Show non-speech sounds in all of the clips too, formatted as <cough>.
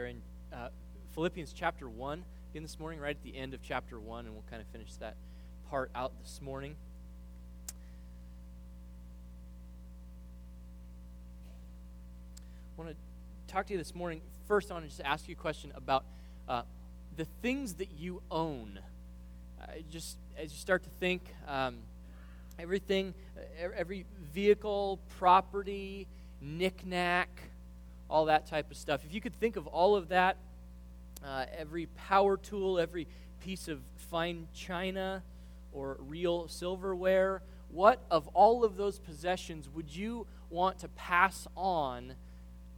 are in uh, Philippians chapter 1 again this morning, right at the end of chapter 1, and we'll kind of finish that part out this morning. I want to talk to you this morning. First, I want to just ask you a question about uh, the things that you own. Uh, just as you start to think, um, everything, every vehicle, property, knickknack, all that type of stuff. If you could think of all of that, uh, every power tool, every piece of fine china or real silverware, what of all of those possessions would you want to pass on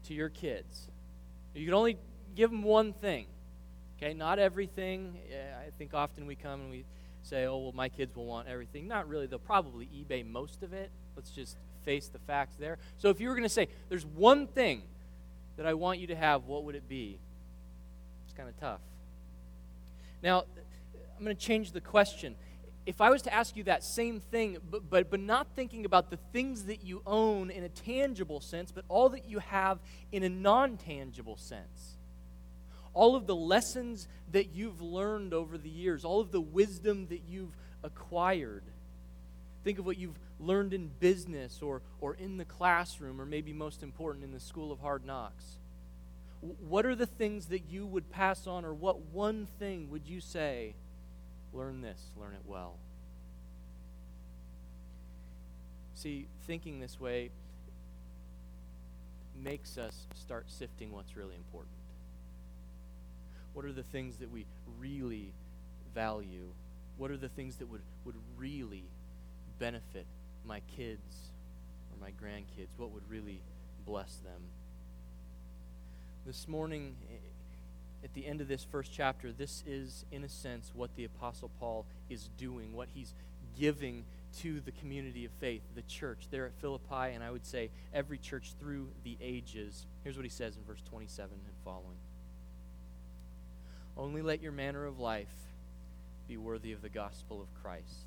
to your kids? You can only give them one thing. Okay, not everything. I think often we come and we say, oh, well, my kids will want everything. Not really. They'll probably eBay most of it. Let's just face the facts there. So if you were going to say, there's one thing that I want you to have, what would it be? It's kind of tough. Now, I'm going to change the question. If I was to ask you that same thing, but, but, but not thinking about the things that you own in a tangible sense, but all that you have in a non tangible sense, all of the lessons that you've learned over the years, all of the wisdom that you've acquired. Think of what you've learned in business or, or in the classroom, or maybe most important, in the school of hard knocks. What are the things that you would pass on, or what one thing would you say, learn this, learn it well? See, thinking this way makes us start sifting what's really important. What are the things that we really value? What are the things that would, would really benefit my kids or my grandkids? What would really bless them? This morning, at the end of this first chapter, this is, in a sense, what the Apostle Paul is doing, what he's giving to the community of faith, the church there at Philippi, and I would say every church through the ages. Here's what he says in verse 27 and following Only let your manner of life be worthy of the gospel of Christ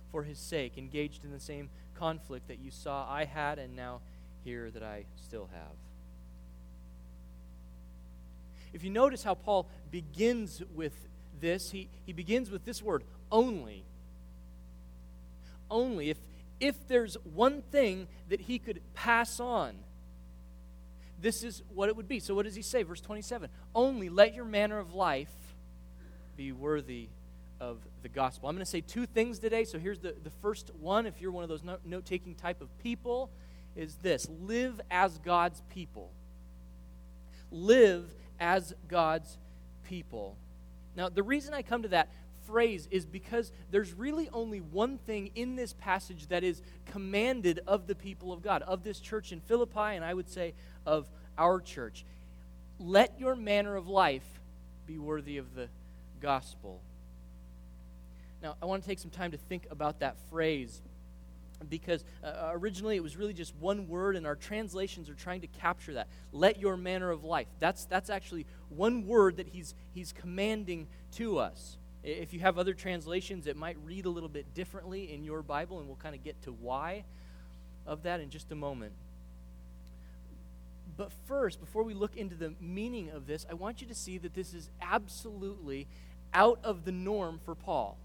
for his sake, engaged in the same conflict that you saw I had and now hear that I still have. If you notice how Paul begins with this, he, he begins with this word, only. Only. If, if there's one thing that he could pass on, this is what it would be. So, what does he say? Verse 27 Only let your manner of life be worthy of the gospel. I'm going to say two things today. So here's the, the first one, if you're one of those note taking type of people, is this live as God's people. Live as God's people. Now, the reason I come to that phrase is because there's really only one thing in this passage that is commanded of the people of God, of this church in Philippi, and I would say of our church. Let your manner of life be worthy of the gospel. Now, I want to take some time to think about that phrase because uh, originally it was really just one word, and our translations are trying to capture that. Let your manner of life. That's, that's actually one word that he's, he's commanding to us. If you have other translations, it might read a little bit differently in your Bible, and we'll kind of get to why of that in just a moment. But first, before we look into the meaning of this, I want you to see that this is absolutely out of the norm for Paul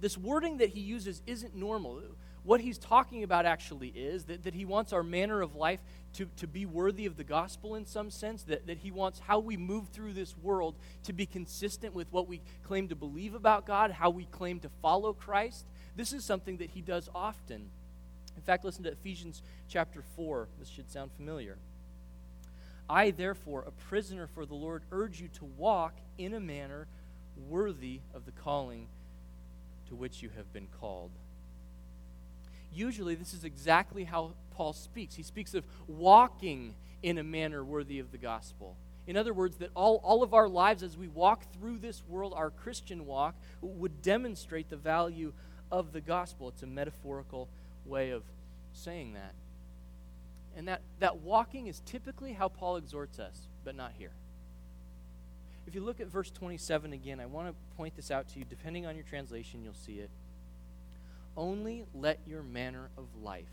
this wording that he uses isn't normal. What he's talking about actually is that, that he wants our manner of life to, to be worthy of the gospel in some sense, that, that he wants how we move through this world to be consistent with what we claim to believe about God, how we claim to follow Christ. This is something that he does often. In fact, listen to Ephesians chapter 4. This should sound familiar. I, therefore, a prisoner for the Lord, urge you to walk in a manner worthy of the calling to which you have been called. Usually, this is exactly how Paul speaks. He speaks of walking in a manner worthy of the gospel. In other words, that all, all of our lives as we walk through this world, our Christian walk, would demonstrate the value of the gospel. It's a metaphorical way of saying that. And that, that walking is typically how Paul exhorts us, but not here. If you look at verse 27 again, I want to point this out to you. Depending on your translation, you'll see it. Only let your manner of life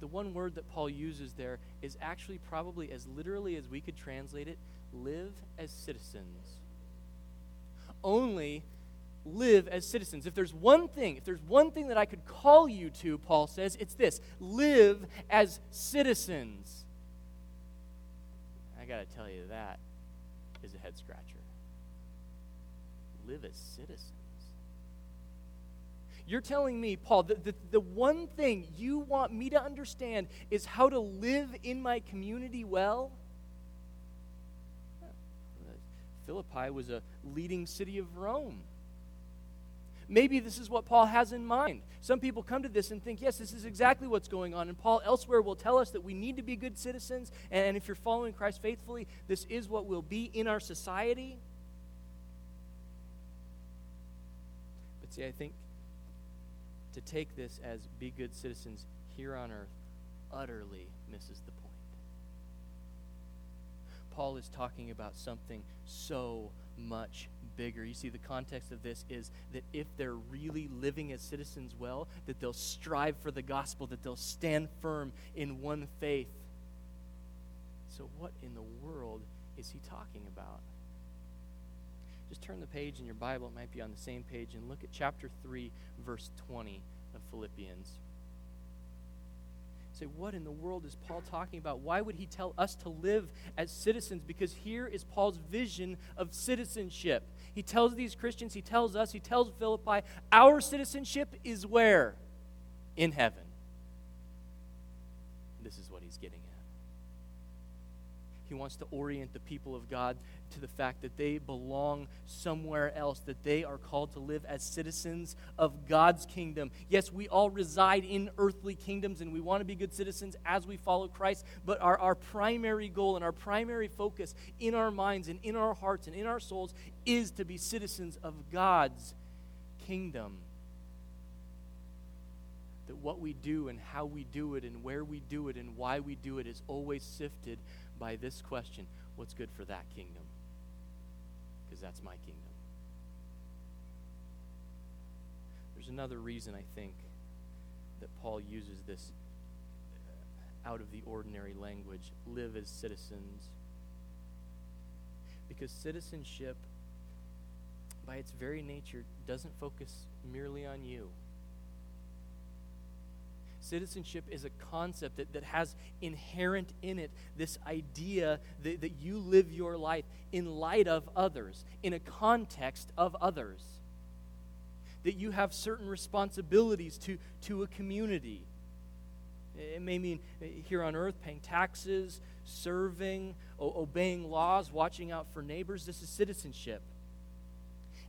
the one word that Paul uses there is actually probably as literally as we could translate it live as citizens. Only live as citizens. If there's one thing, if there's one thing that I could call you to, Paul says, it's this live as citizens. I got to tell you, that is a head scratcher. Live as citizens. You're telling me, Paul, that the, the one thing you want me to understand is how to live in my community well? Philippi was a leading city of Rome. Maybe this is what Paul has in mind. Some people come to this and think, yes, this is exactly what's going on. And Paul elsewhere will tell us that we need to be good citizens. And if you're following Christ faithfully, this is what will be in our society. But see, I think to take this as be good citizens here on earth utterly misses the point. Paul is talking about something so much bigger. You see, the context of this is that if they're really living as citizens well, that they'll strive for the gospel, that they'll stand firm in one faith. So, what in the world is he talking about? just turn the page in your Bible. It might be on the same page and look at chapter 3, verse 20 of Philippians. Say, what in the world is Paul talking about? Why would he tell us to live as citizens? Because here is Paul's vision of citizenship. He tells these Christians, he tells us, he tells Philippi, our citizenship is where? In heaven. This is what he's getting at. He wants to orient the people of God to the fact that they belong somewhere else, that they are called to live as citizens of God's kingdom. Yes, we all reside in earthly kingdoms and we want to be good citizens as we follow Christ, but our, our primary goal and our primary focus in our minds and in our hearts and in our souls is to be citizens of God's kingdom that what we do and how we do it and where we do it and why we do it is always sifted by this question what's good for that kingdom? Because that's my kingdom. There's another reason I think that Paul uses this uh, out of the ordinary language live as citizens. Because citizenship, by its very nature, doesn't focus merely on you. Citizenship is a concept that, that has inherent in it this idea that, that you live your life in light of others, in a context of others. That you have certain responsibilities to, to a community. It may mean uh, here on earth paying taxes, serving, o- obeying laws, watching out for neighbors. This is citizenship.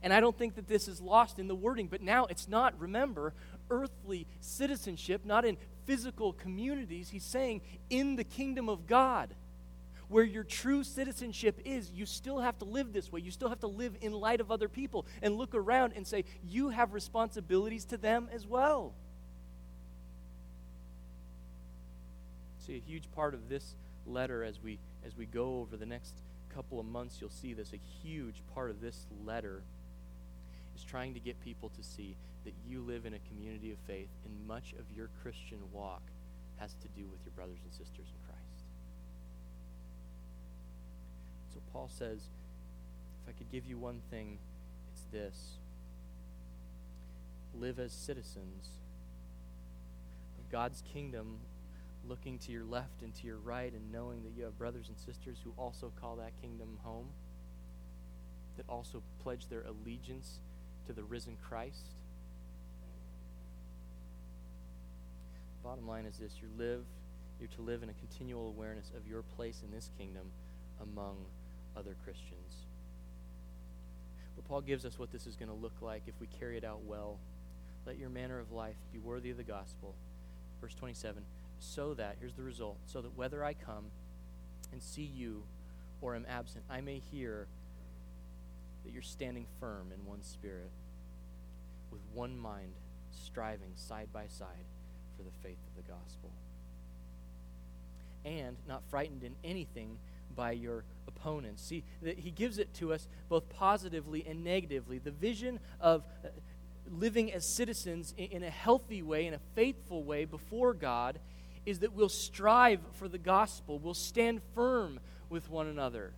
And I don't think that this is lost in the wording, but now it's not, remember, earthly citizenship, not in physical communities. He's saying in the kingdom of God, where your true citizenship is, you still have to live this way. You still have to live in light of other people and look around and say, you have responsibilities to them as well. See, a huge part of this letter as we as we go over the next couple of months, you'll see this. A huge part of this letter is trying to get people to see that you live in a community of faith, and much of your Christian walk has to do with your brothers and sisters in Christ. So Paul says, if I could give you one thing, it's this live as citizens of God's kingdom, looking to your left and to your right, and knowing that you have brothers and sisters who also call that kingdom home, that also pledge their allegiance to the risen Christ. Bottom line is this: you live, you're to live in a continual awareness of your place in this kingdom among other Christians. But Paul gives us what this is going to look like if we carry it out well. Let your manner of life be worthy of the gospel. Verse 27 so that, here's the result, so that whether I come and see you or am absent, I may hear that you're standing firm in one spirit, with one mind, striving side by side for the faith of the gospel. And not frightened in anything by your opponents. See, that he gives it to us both positively and negatively. The vision of uh, living as citizens in a healthy way, in a faithful way before God, is that we'll strive for the gospel, we'll stand firm with one another.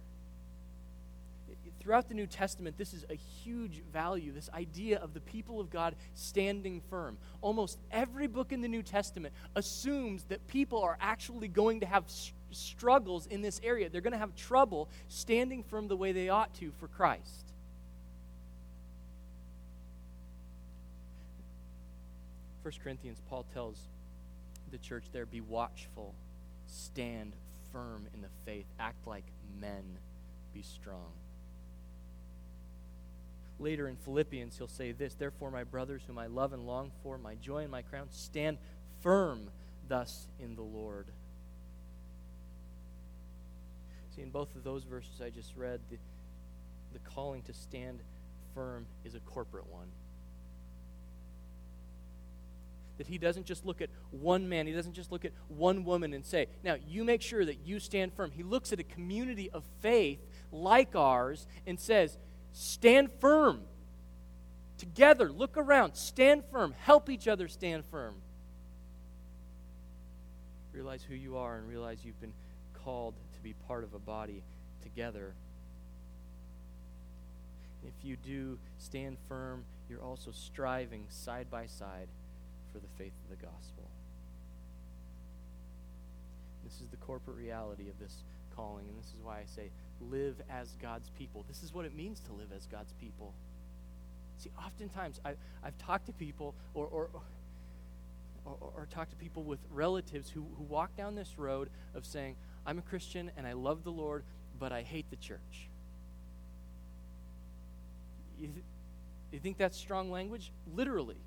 Throughout the New Testament, this is a huge value, this idea of the people of God standing firm. Almost every book in the New Testament assumes that people are actually going to have struggles in this area. They're going to have trouble standing firm the way they ought to for Christ. 1 Corinthians, Paul tells the church there be watchful, stand firm in the faith, act like men, be strong. Later in Philippians, he'll say this Therefore, my brothers, whom I love and long for, my joy and my crown, stand firm thus in the Lord. See, in both of those verses I just read, the, the calling to stand firm is a corporate one that he doesn't just look at one man, he doesn't just look at one woman and say, Now, you make sure that you stand firm. He looks at a community of faith like ours and says, Stand firm. Together, look around, stand firm, help each other stand firm. Realize who you are and realize you've been called to be part of a body together. If you do stand firm, you're also striving side by side for the faith of the gospel. This is the corporate reality of this calling, and this is why I say live as God's people. This is what it means to live as God's people. See, oftentimes I, I've talked to people or, or, or, or talked to people with relatives who, who walk down this road of saying, I'm a Christian and I love the Lord, but I hate the church. You, th- you think that's strong language? Literally.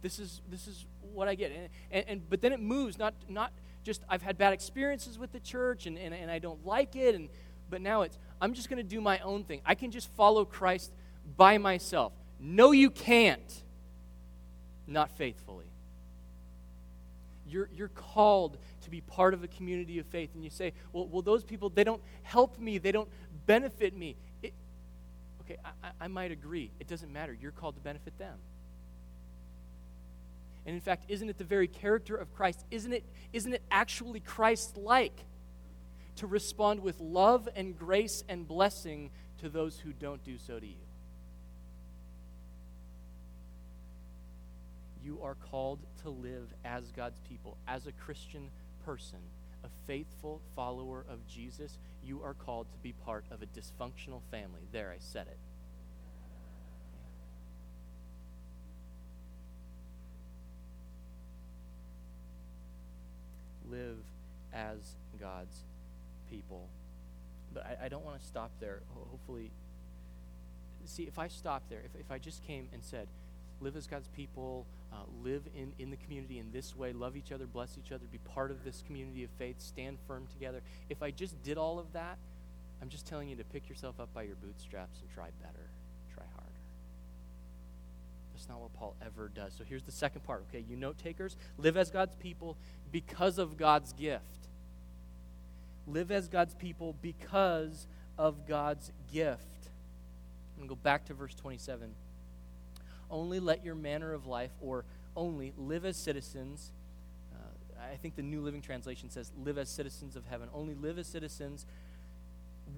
This is, this is what I get. And, and, and, but then it moves, not, not just I've had bad experiences with the church and, and, and I don't like it, and, but now it's I'm just going to do my own thing. I can just follow Christ by myself. No, you can't. Not faithfully. You're, you're called to be part of a community of faith. And you say, well, well those people, they don't help me, they don't benefit me. It, okay, I, I might agree. It doesn't matter. You're called to benefit them. And in fact, isn't it the very character of Christ? Isn't it, isn't it actually Christ like to respond with love and grace and blessing to those who don't do so to you? You are called to live as God's people, as a Christian person, a faithful follower of Jesus. You are called to be part of a dysfunctional family. There, I said it. Live as God's people. But I, I don't want to stop there. Hopefully, see, if I stop there, if, if I just came and said, live as God's people, uh, live in, in the community in this way, love each other, bless each other, be part of this community of faith, stand firm together. If I just did all of that, I'm just telling you to pick yourself up by your bootstraps and try better. That's not what Paul ever does. So here's the second part, okay? You note takers, live as God's people because of God's gift. Live as God's people because of God's gift. I'm going to go back to verse 27. Only let your manner of life, or only live as citizens. Uh, I think the New Living Translation says, live as citizens of heaven. Only live as citizens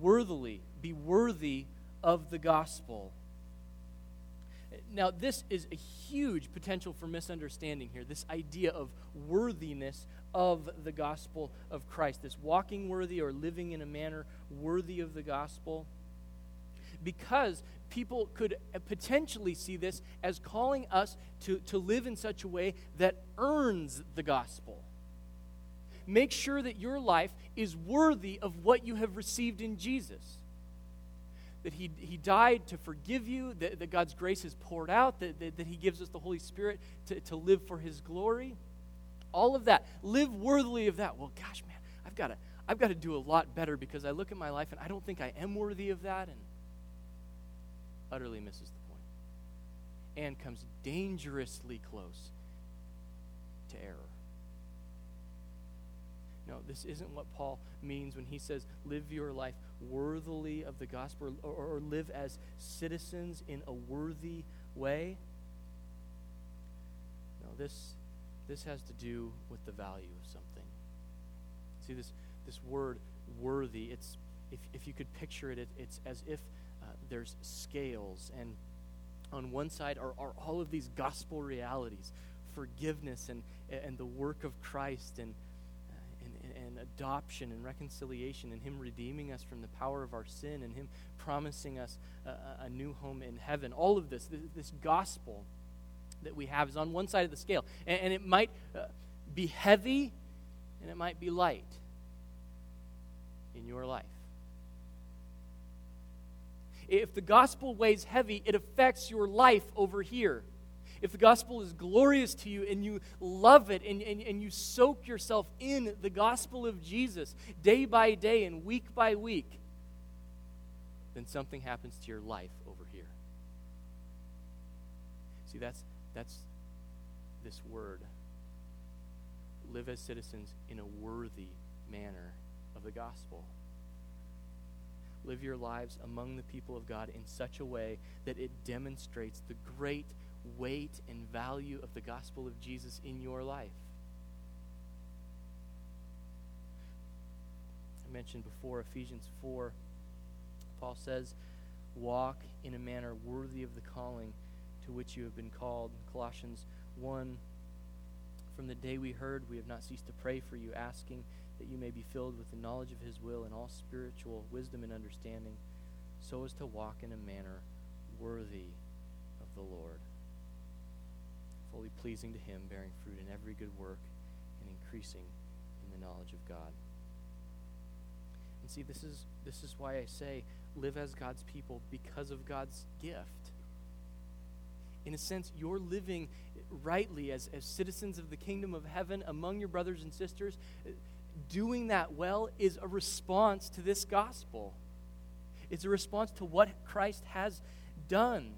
worthily, be worthy of the gospel now, this is a huge potential for misunderstanding here this idea of worthiness of the gospel of Christ, this walking worthy or living in a manner worthy of the gospel. Because people could potentially see this as calling us to, to live in such a way that earns the gospel. Make sure that your life is worthy of what you have received in Jesus that he, he died to forgive you, that, that God's grace is poured out, that, that, that He gives us the Holy Spirit to, to live for His glory. All of that. Live worthily of that. Well, gosh, man, I've got to. I've got to do a lot better because I look at my life and I don't think I am worthy of that and utterly misses the point and comes dangerously close to error. No, this isn't what Paul means when he says, live your life worthily of the gospel or, or live as citizens in a worthy way. No, this, this has to do with the value of something. See, this, this word worthy, it's, if, if you could picture it, it it's as if uh, there's scales, and on one side are, are all of these gospel realities forgiveness and, and the work of Christ and adoption and reconciliation and Him redeeming us from the power of our sin and Him promising us a, a new home in heaven. All of this, this, this, gospel that we have, is on one side of the scale. And, and it might uh, be heavy and it might be light in your life. If the gospel weighs heavy, it affects your life over here if the gospel is glorious to you and you love it and, and, and you soak yourself in the gospel of Jesus day by day and week by week, then something happens to your life over here. See, that's, that's this word. Live as citizens in a worthy manner of the gospel. Live your lives among the people of God in such a way that it demonstrates the great weight and value of the gospel of Jesus in your life. I mentioned before Ephesians 4, Paul says, Walk in a manner worthy of the calling to which you have been called. Colossians 1, From the day we heard, we have not ceased to pray for you, asking that you may be filled with the knowledge of his will and all spiritual wisdom and understanding, so as to walk in a manner worthy of the Lord fully pleasing to Him, bearing fruit in every good work, and increasing in the knowledge of God. And see, this is, this is why I say live as God's people because of God's gift. In a sense, you're living rightly as, as citizens of the kingdom of heaven among your brothers and sisters. Doing that well is a response to this gospel. It's a response to what Christ has done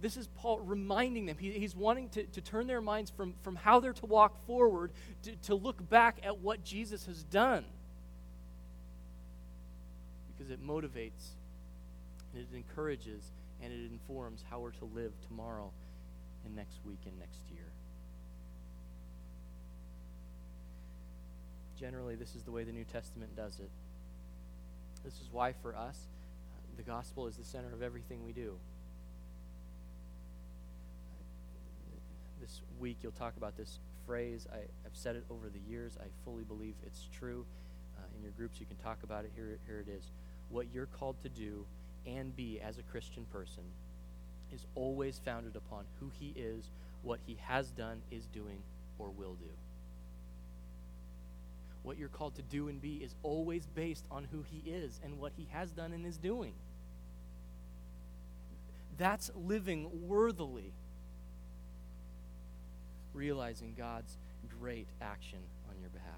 this is Paul reminding them. He, he's wanting to, to turn their minds from, from how they're to walk forward to, to look back at what Jesus has done. Because it motivates and it encourages and it informs how we're to live tomorrow and next week and next year. Generally, this is the way the New Testament does it. This is why, for us, uh, the gospel is the center of everything we do. This week you'll talk about this phrase. I, have said it over the years. I fully believe it's true. Uh, in your groups, you can talk about it. Here, here it is. What you're called to do and be as a Christian person is always founded upon who he is, what he has done, is doing, or will do. What you're called to do and be is always based on who he is and what he has done and is doing. That's living worthily realizing God's great action on your behalf.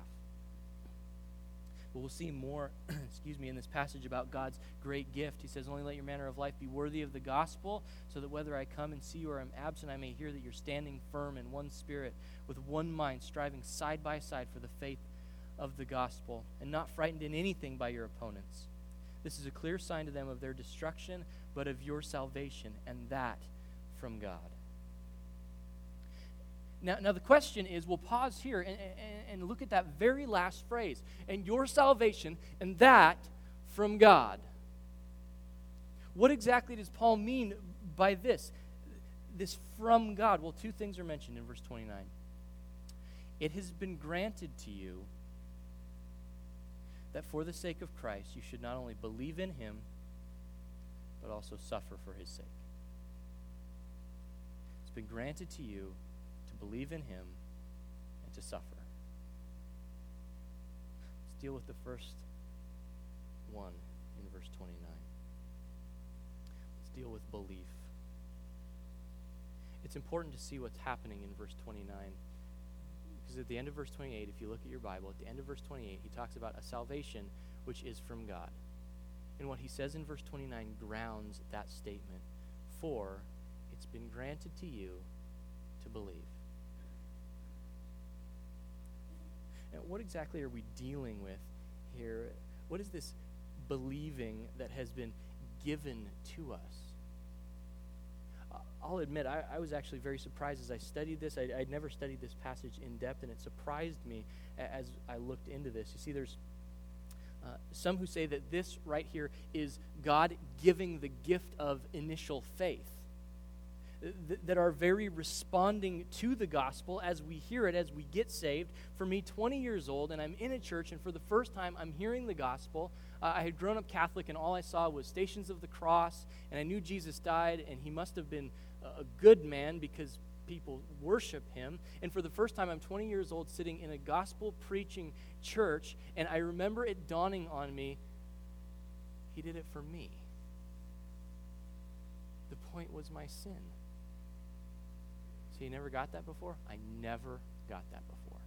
But we'll see more, <clears throat> excuse me, in this passage about God's great gift. He says, Only let your manner of life be worthy of the gospel, so that whether I come and see you or I'm absent, I may hear that you're standing firm in one spirit, with one mind, striving side by side for the faith of the gospel, and not frightened in anything by your opponents. This is a clear sign to them of their destruction, but of your salvation, and that from God. Now, now the question is we'll pause here and, and, and look at that very last phrase and your salvation, and that from God. What exactly does Paul mean by this? This from God? Well, two things are mentioned in verse 29. It has been granted to you that for the sake of Christ you should not only believe in him, but also suffer for his sake. It's been granted to you believe in him and to suffer. Let's deal with the first one in verse 29. Let's deal with belief. It's important to see what's happening in verse 29 Because at the end of verse 28, if you look at your Bible, at the end of verse 28, he talks about a salvation which is from God. And what he says in verse 29 grounds that statement. For it's been granted to you to believe. What exactly are we dealing with here? What is this believing that has been given to us? I'll admit, I, I, was actually very surprised as I studied this. I, would never studied this passage in depth, and it surprised me as I looked into this. You see, there's uh, some who say that this right here is God giving the gift of initial faith. Th- that are very responding to the gospel as we hear it, as we get saved. For me, 20 years old, and I'm in a church, and for the first time, I'm hearing the gospel. Uh, I had grown up Catholic, and all I saw was Stations of the Cross, and I knew Jesus died, and he must have been a good man because people worship him. And for the first time, I'm 20 years old sitting in a gospel preaching church, and I remember it dawning on me he did it for me. The point was my sin. So you never got that before? I never got that before.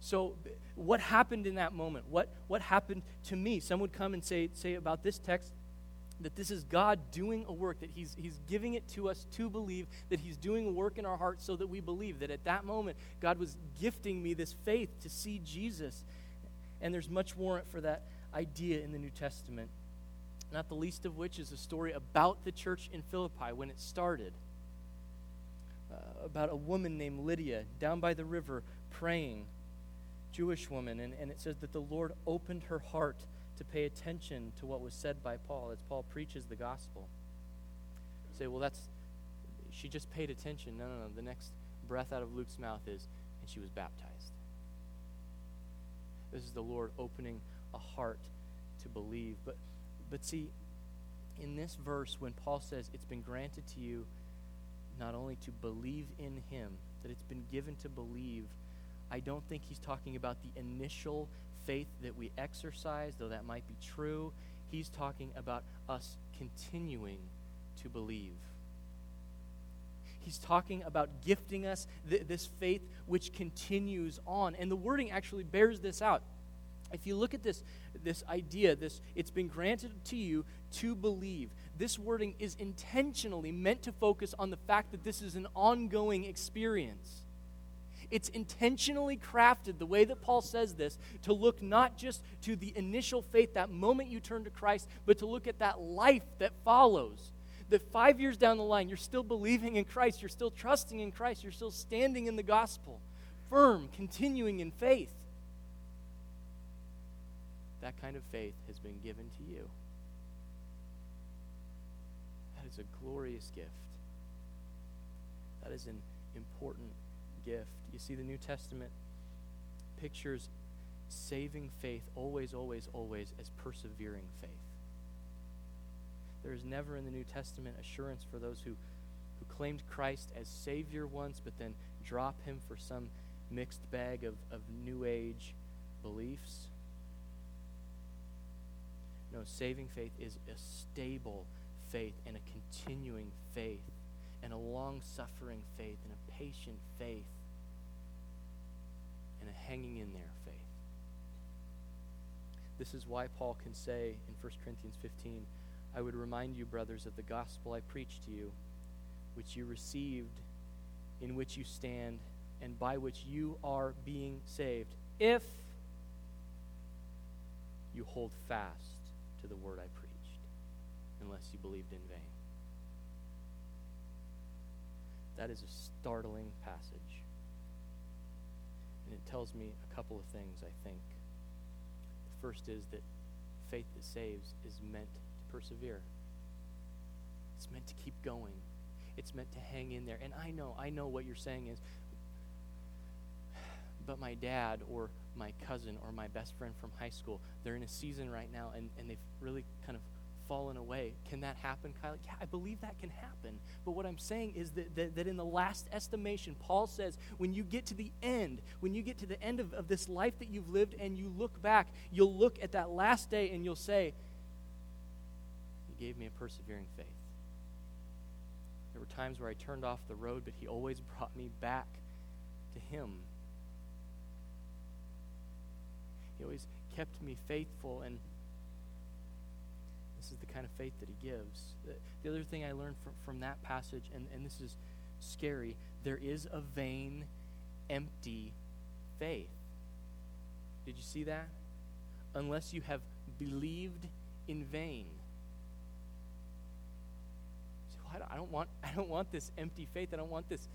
So what happened in that moment? What what happened to me? Some would come and say say about this text that this is God doing a work, that he's, he's giving it to us to believe, that He's doing a work in our hearts so that we believe. That at that moment, God was gifting me this faith to see Jesus. And there's much warrant for that idea in the New Testament. Not the least of which is a story about the church in Philippi when it started. Uh, about a woman named Lydia down by the river praying, Jewish woman. And, and it says that the Lord opened her heart to pay attention to what was said by Paul as Paul preaches the gospel. You say, well, that's, she just paid attention. No, no, no. The next breath out of Luke's mouth is, and she was baptized. This is the Lord opening a heart to believe. But, but see, in this verse, when Paul says it's been granted to you not only to believe in him, that it's been given to believe, I don't think he's talking about the initial faith that we exercise, though that might be true. He's talking about us continuing to believe. He's talking about gifting us th- this faith which continues on. And the wording actually bears this out. If you look at this, this idea, this it's been granted to you to believe. This wording is intentionally meant to focus on the fact that this is an ongoing experience. It's intentionally crafted, the way that Paul says this, to look not just to the initial faith, that moment you turn to Christ, but to look at that life that follows. That five years down the line, you're still believing in Christ, you're still trusting in Christ, you're still standing in the gospel, firm, continuing in faith. That kind of faith has been given to you. Is a glorious gift. That is an important gift. You see, the New Testament pictures saving faith always, always, always as persevering faith. There is never in the New Testament assurance for those who, who claimed Christ as Savior once, but then drop him for some mixed bag of, of New Age beliefs. No, saving faith is a stable faith and a continuing faith and a long suffering faith and a patient faith and a hanging in there faith. This is why Paul can say in 1 Corinthians 15, I would remind you, brothers, of the gospel I preached to you, which you received, in which you stand, and by which you are being saved, if you hold fast to the word I preached, unless you believed in vain. That is a startling passage. And it tells me a couple of things, I think. The first is that faith that saves is meant to persevere, it's meant to keep going, it's meant to hang in there. And I know, I know what you're saying is, but my dad or my cousin or my best friend from high school, they're in a season right now and, and they've really kind of fallen away. Can that happen, Kyle? Yeah, I believe that can happen. But what I'm saying is that, that, that, in the last estimation, Paul says when you get to the end, when you get to the end of, of this life that you've lived and you look back, you'll look at that last day and you'll say, He gave me a persevering faith. There were times where I turned off the road, but He always <laughs> brought me back to Him. He always kept me faithful, and this is the kind of faith that He gives. The, the other thing I learned from, from that passage, and, and this is scary, there is a vain, empty faith. Did you see that? Unless you have believed in vain. So I don't, I don't want <laughs> I don't want this empty faith. I don't want this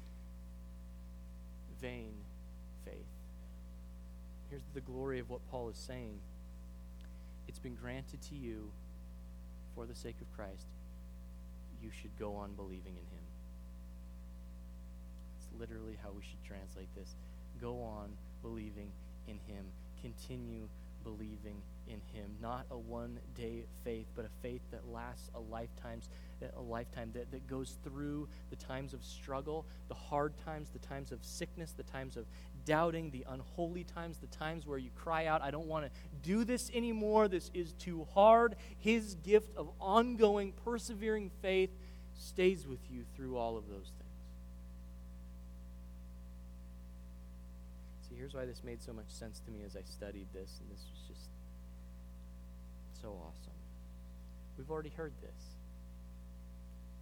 vain faith. Here's the glory of what Paul is saying. It's been granted to you for the sake of Christ. You should go on believing in him. It's literally how we should translate this. Go on believing in him. Continue believing in him not a one day faith but a faith that lasts a lifetime's a lifetime that, that goes through the times of struggle the hard times the times of sickness the times of doubting the unholy times the times where you cry out i don't want to do this anymore. This is too hard. His gift of ongoing persevering faith stays with you through all of those things here's why this made so much sense to me as I studied this, and this was just so awesome. We've already heard this.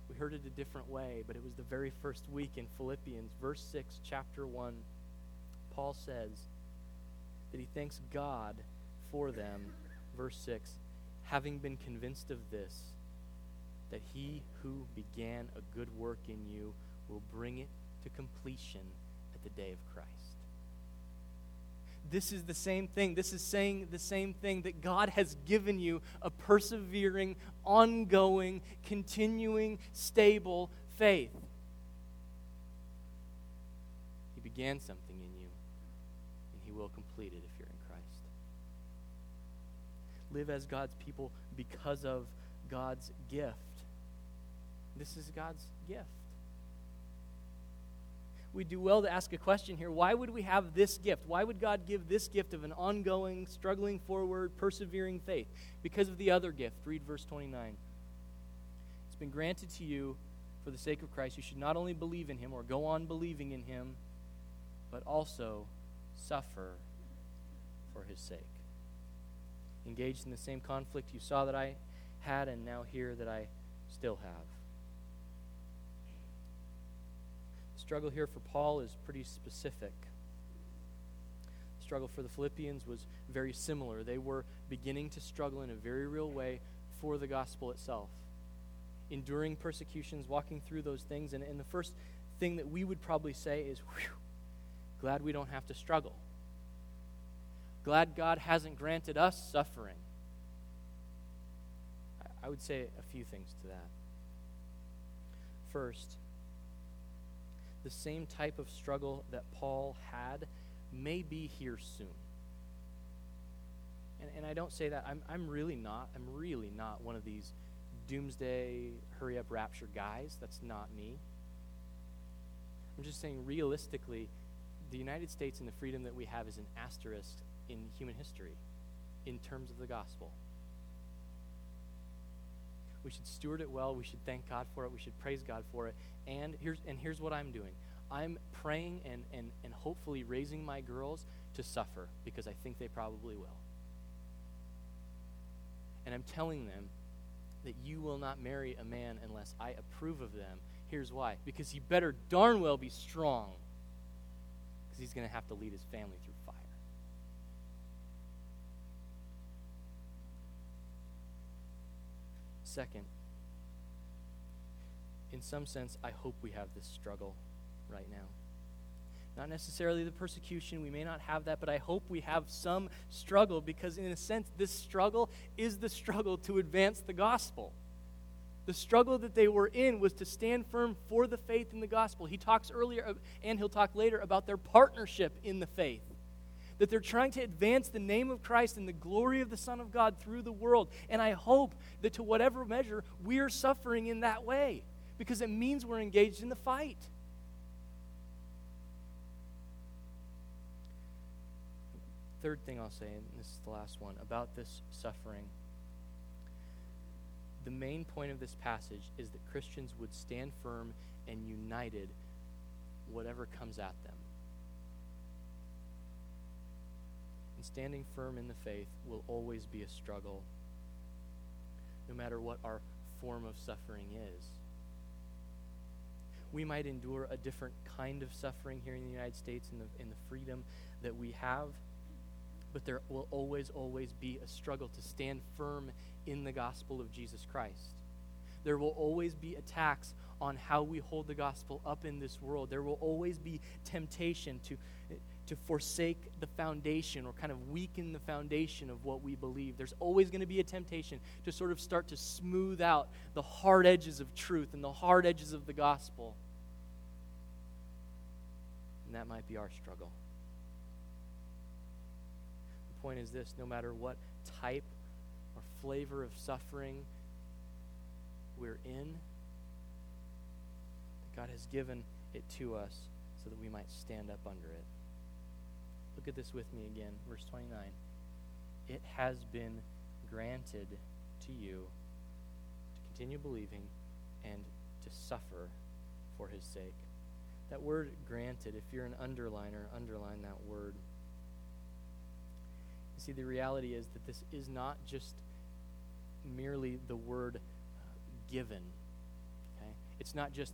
We heard it a different way, but it was the very first week in Philippians, verse 6, chapter 1. Paul says that he thanks God for them, verse 6, having been convinced of this, that he who began a good work in you will bring it to completion at the day of Christ this is the same thing. This is saying the same thing that God has given you a persevering, ongoing, continuing, stable faith. He began something in you, and He will complete it if you're in Christ. Live as God's people because of God's gift. This is God's gift we do well to ask a question here. Why would we have this gift? Why would God give this gift of an ongoing, struggling forward, persevering faith? Because of the other gift. Read verse 29. It's been granted to you for the sake of Christ. You should not only believe in him or go on believing in him, but also suffer for his sake. Engaged in the same conflict you saw that I had and now hear that I still have. Struggle here for Paul is pretty specific. The struggle for the Philippians was very similar. They were beginning to struggle in a very real way for the gospel itself, enduring persecutions, walking through those things. And, and the first thing that we would probably say is, whew, glad we don't have to struggle. Glad God hasn't granted us suffering. I, I would say a few things to that. First, the same type of struggle that Paul had may be here soon. And, and I don't say that, I'm, I'm really not, I'm really not one of these doomsday, hurry up rapture guys. That's not me. I'm just saying, realistically, the United States and the freedom that we have is an asterisk in human history in terms of the gospel. We should steward it well. We should thank God for it. We should praise God for it. And here's, and here's what I'm doing I'm praying and, and, and hopefully raising my girls to suffer because I think they probably will. And I'm telling them that you will not marry a man unless I approve of them. Here's why because he better darn well be strong because he's going to have to lead his family through Second, in some sense, I hope we have this struggle right now. Not necessarily the persecution, we may not have that, but I hope we have some struggle because, in a sense, this struggle is the struggle to advance the gospel. The struggle that they were in was to stand firm for the faith in the gospel. He talks earlier, uh, and he'll talk later, about their partnership in the faith that they're trying to advance the name of Christ and the glory of the Son of God through the world. And I hope that to whatever measure, we're suffering in that way because it means we're engaged in the fight. Third thing I'll say, and this is the last one, about this suffering. The main point of this passage is that Christians would stand firm and united whatever comes at them and standing firm in the faith will always be a struggle, no matter what our form of suffering is. We might endure a different kind of suffering here in the United States in the, in the freedom that we have, but there will always, always be a struggle to stand firm in the gospel of Jesus Christ. There will always be attacks on how we hold the gospel up in this world. There will always be temptation to, to forsake the foundation or kind of weaken the foundation of what we believe. There's always going to be a temptation to sort of start to smooth out the hard edges of truth and the hard edges of the gospel. And that might be our struggle. The point is this no matter what type or flavor of suffering we're in, God has given it to us so that we might stand up under it. Look at this with me again, verse 29. It has been granted to you to continue believing and to suffer for his sake. That word granted, if you're an underliner, underline that word. You see, the reality is that this is not just merely the word uh, given. Okay? It's not just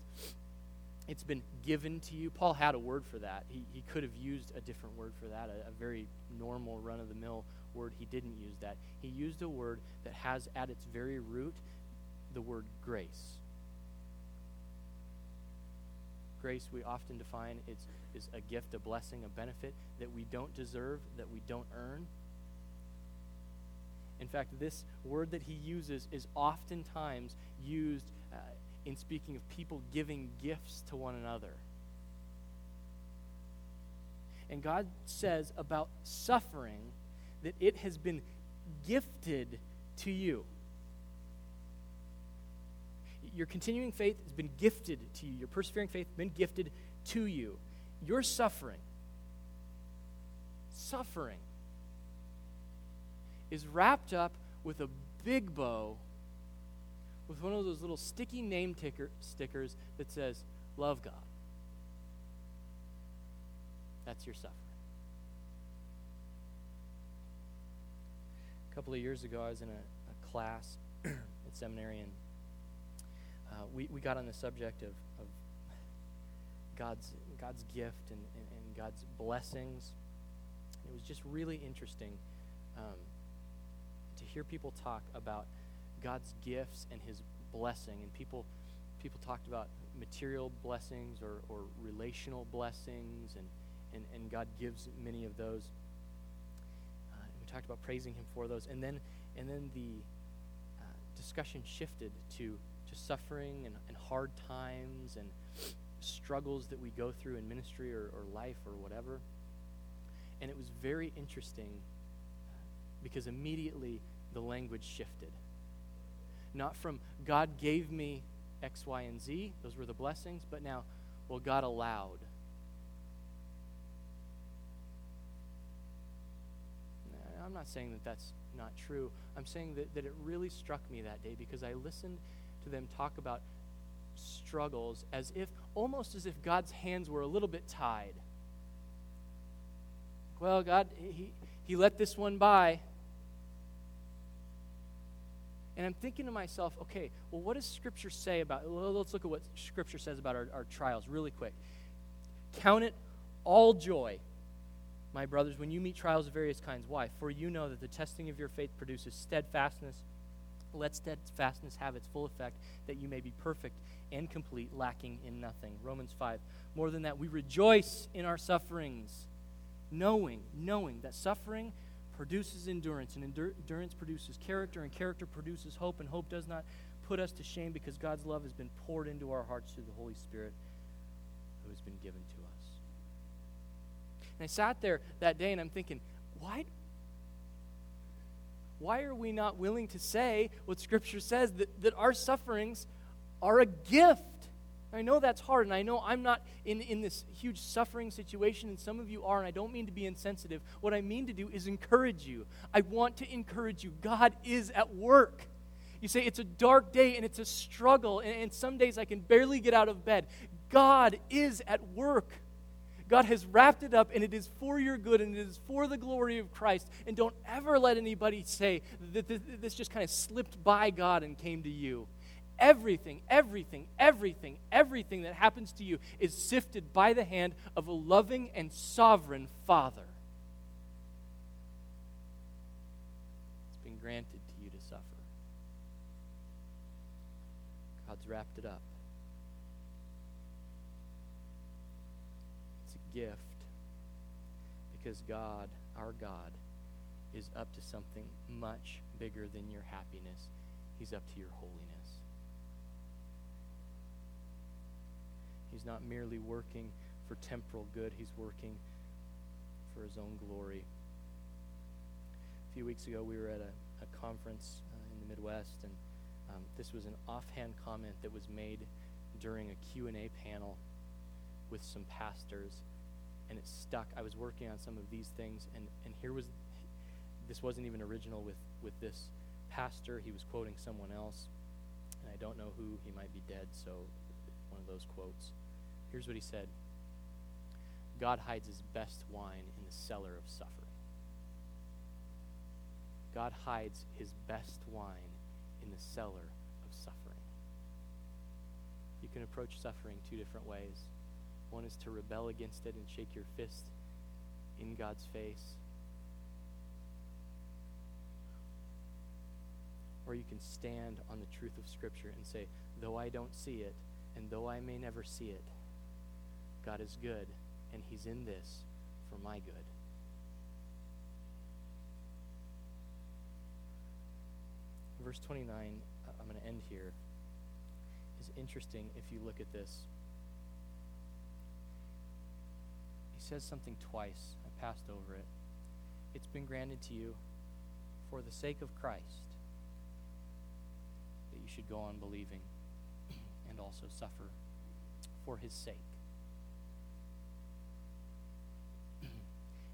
it's been given to you. Paul had a word for that. He, he could have used a different word for that, a, a very normal, run of the mill word. He didn't use that. He used a word that has at its very root the word grace. Grace, we often define it's, is a gift, a blessing, a benefit that we don't deserve, that we don't earn. In fact, this word that he uses is oftentimes used uh, in speaking of people giving gifts to one another. And God says about suffering that it has been gifted to you. Your continuing faith has been gifted to you. Your persevering faith has been gifted to you. Your suffering, suffering, is wrapped up with a big bow with one of those little sticky name ticker, stickers that says, Love God. That's your suffering. A couple of years ago, I was in a, a class <clears throat> at seminary, and uh, we, we got on the subject of, of God's, God's gift and, and, and God's blessings. It was just really interesting um, to hear people talk about God's gifts and his blessing. And people, people talked about material blessings or, or relational blessings, and, and, and God gives many of those. Uh, we talked about praising him for those. And then, and then the uh, discussion shifted to, to suffering and, and hard times and struggles that we go through in ministry or, or life or whatever. And it was very interesting because immediately the language shifted not from God gave me X, Y, and Z, those were the blessings, but now, well, God allowed. I'm not saying that that's not true. I'm saying that, that it really struck me that day because I listened to them talk about struggles as if, almost as if God's hands were a little bit tied. Well, God, He, he let this one by. And I'm thinking to myself, okay, well, what does Scripture say about, let's look at what Scripture says about our, our trials really quick. Count it all joy, my brothers, when you meet trials of various kinds. Why? For you know that the testing of your faith produces steadfastness. Let steadfastness have its full effect, that you may be perfect and complete, lacking in nothing. Romans 5. More than that, we rejoice in our sufferings, knowing, knowing that suffering produces endurance, and endurance produces character, and character produces hope, and hope does not put us to shame because God's love has been poured into our hearts through the Holy Spirit who has been given to us. And I sat there that day and I'm thinking, why, why are we not willing to say what Scripture says that, that our sufferings are a gift? I know that's hard, and I know I'm not in, in this huge suffering situation, and some of you are, and I don't mean to be insensitive. What I mean to do is encourage you. I want to encourage you. God is at work. You say it's a dark day and it's a struggle, and, and some days I can barely get out of bed. God is at work. God has wrapped it up, and it is for your good, and it is for the glory of Christ. And don't ever let anybody say that this just kind of slipped by God and came to you. Everything, everything, everything, everything that happens to you is sifted by the hand of a loving and sovereign Father. It's been granted to you to suffer. God's wrapped it up. It's a gift because God, our God, is up to something much bigger than your happiness. He's up to your holiness. He's not merely working for temporal good, he's working for his own glory. A few weeks ago, we were at a, a conference uh, in the Midwest, and um, this was an offhand comment that was made during a Q&A panel with some pastors, and it stuck. I was working on some of these things, and, and here was, this wasn't even original with, with this pastor. He was quoting someone else, and I don't know who. He might be dead, so one of those quotes. Here's what he said God hides his best wine in the cellar of suffering. God hides his best wine in the cellar of suffering. You can approach suffering two different ways. One is to rebel against it and shake your fist in God's face. Or you can stand on the truth of Scripture and say, though I don't see it, and though I may never see it, God is good, and He's in this for my good. Verse 29, uh, I'm going to end here, is interesting if you look at this. He says something twice. I passed over it. It's been granted to you for the sake of Christ that you should go on believing and also suffer for his sake.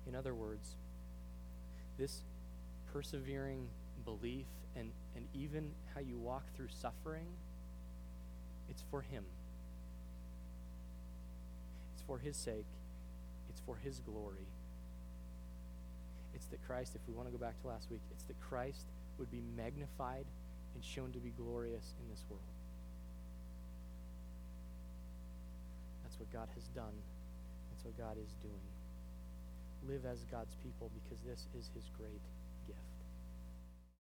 In other words, this persevering belief and, and even how you walk through suffering, it's for Him. It's for His sake, it's for His glory. It's that Christ, if we want to go back to last week, it's that Christ would be magnified and shown to be glorious in this world. That's what God has done. That's what God is doing live as God's people because this is his great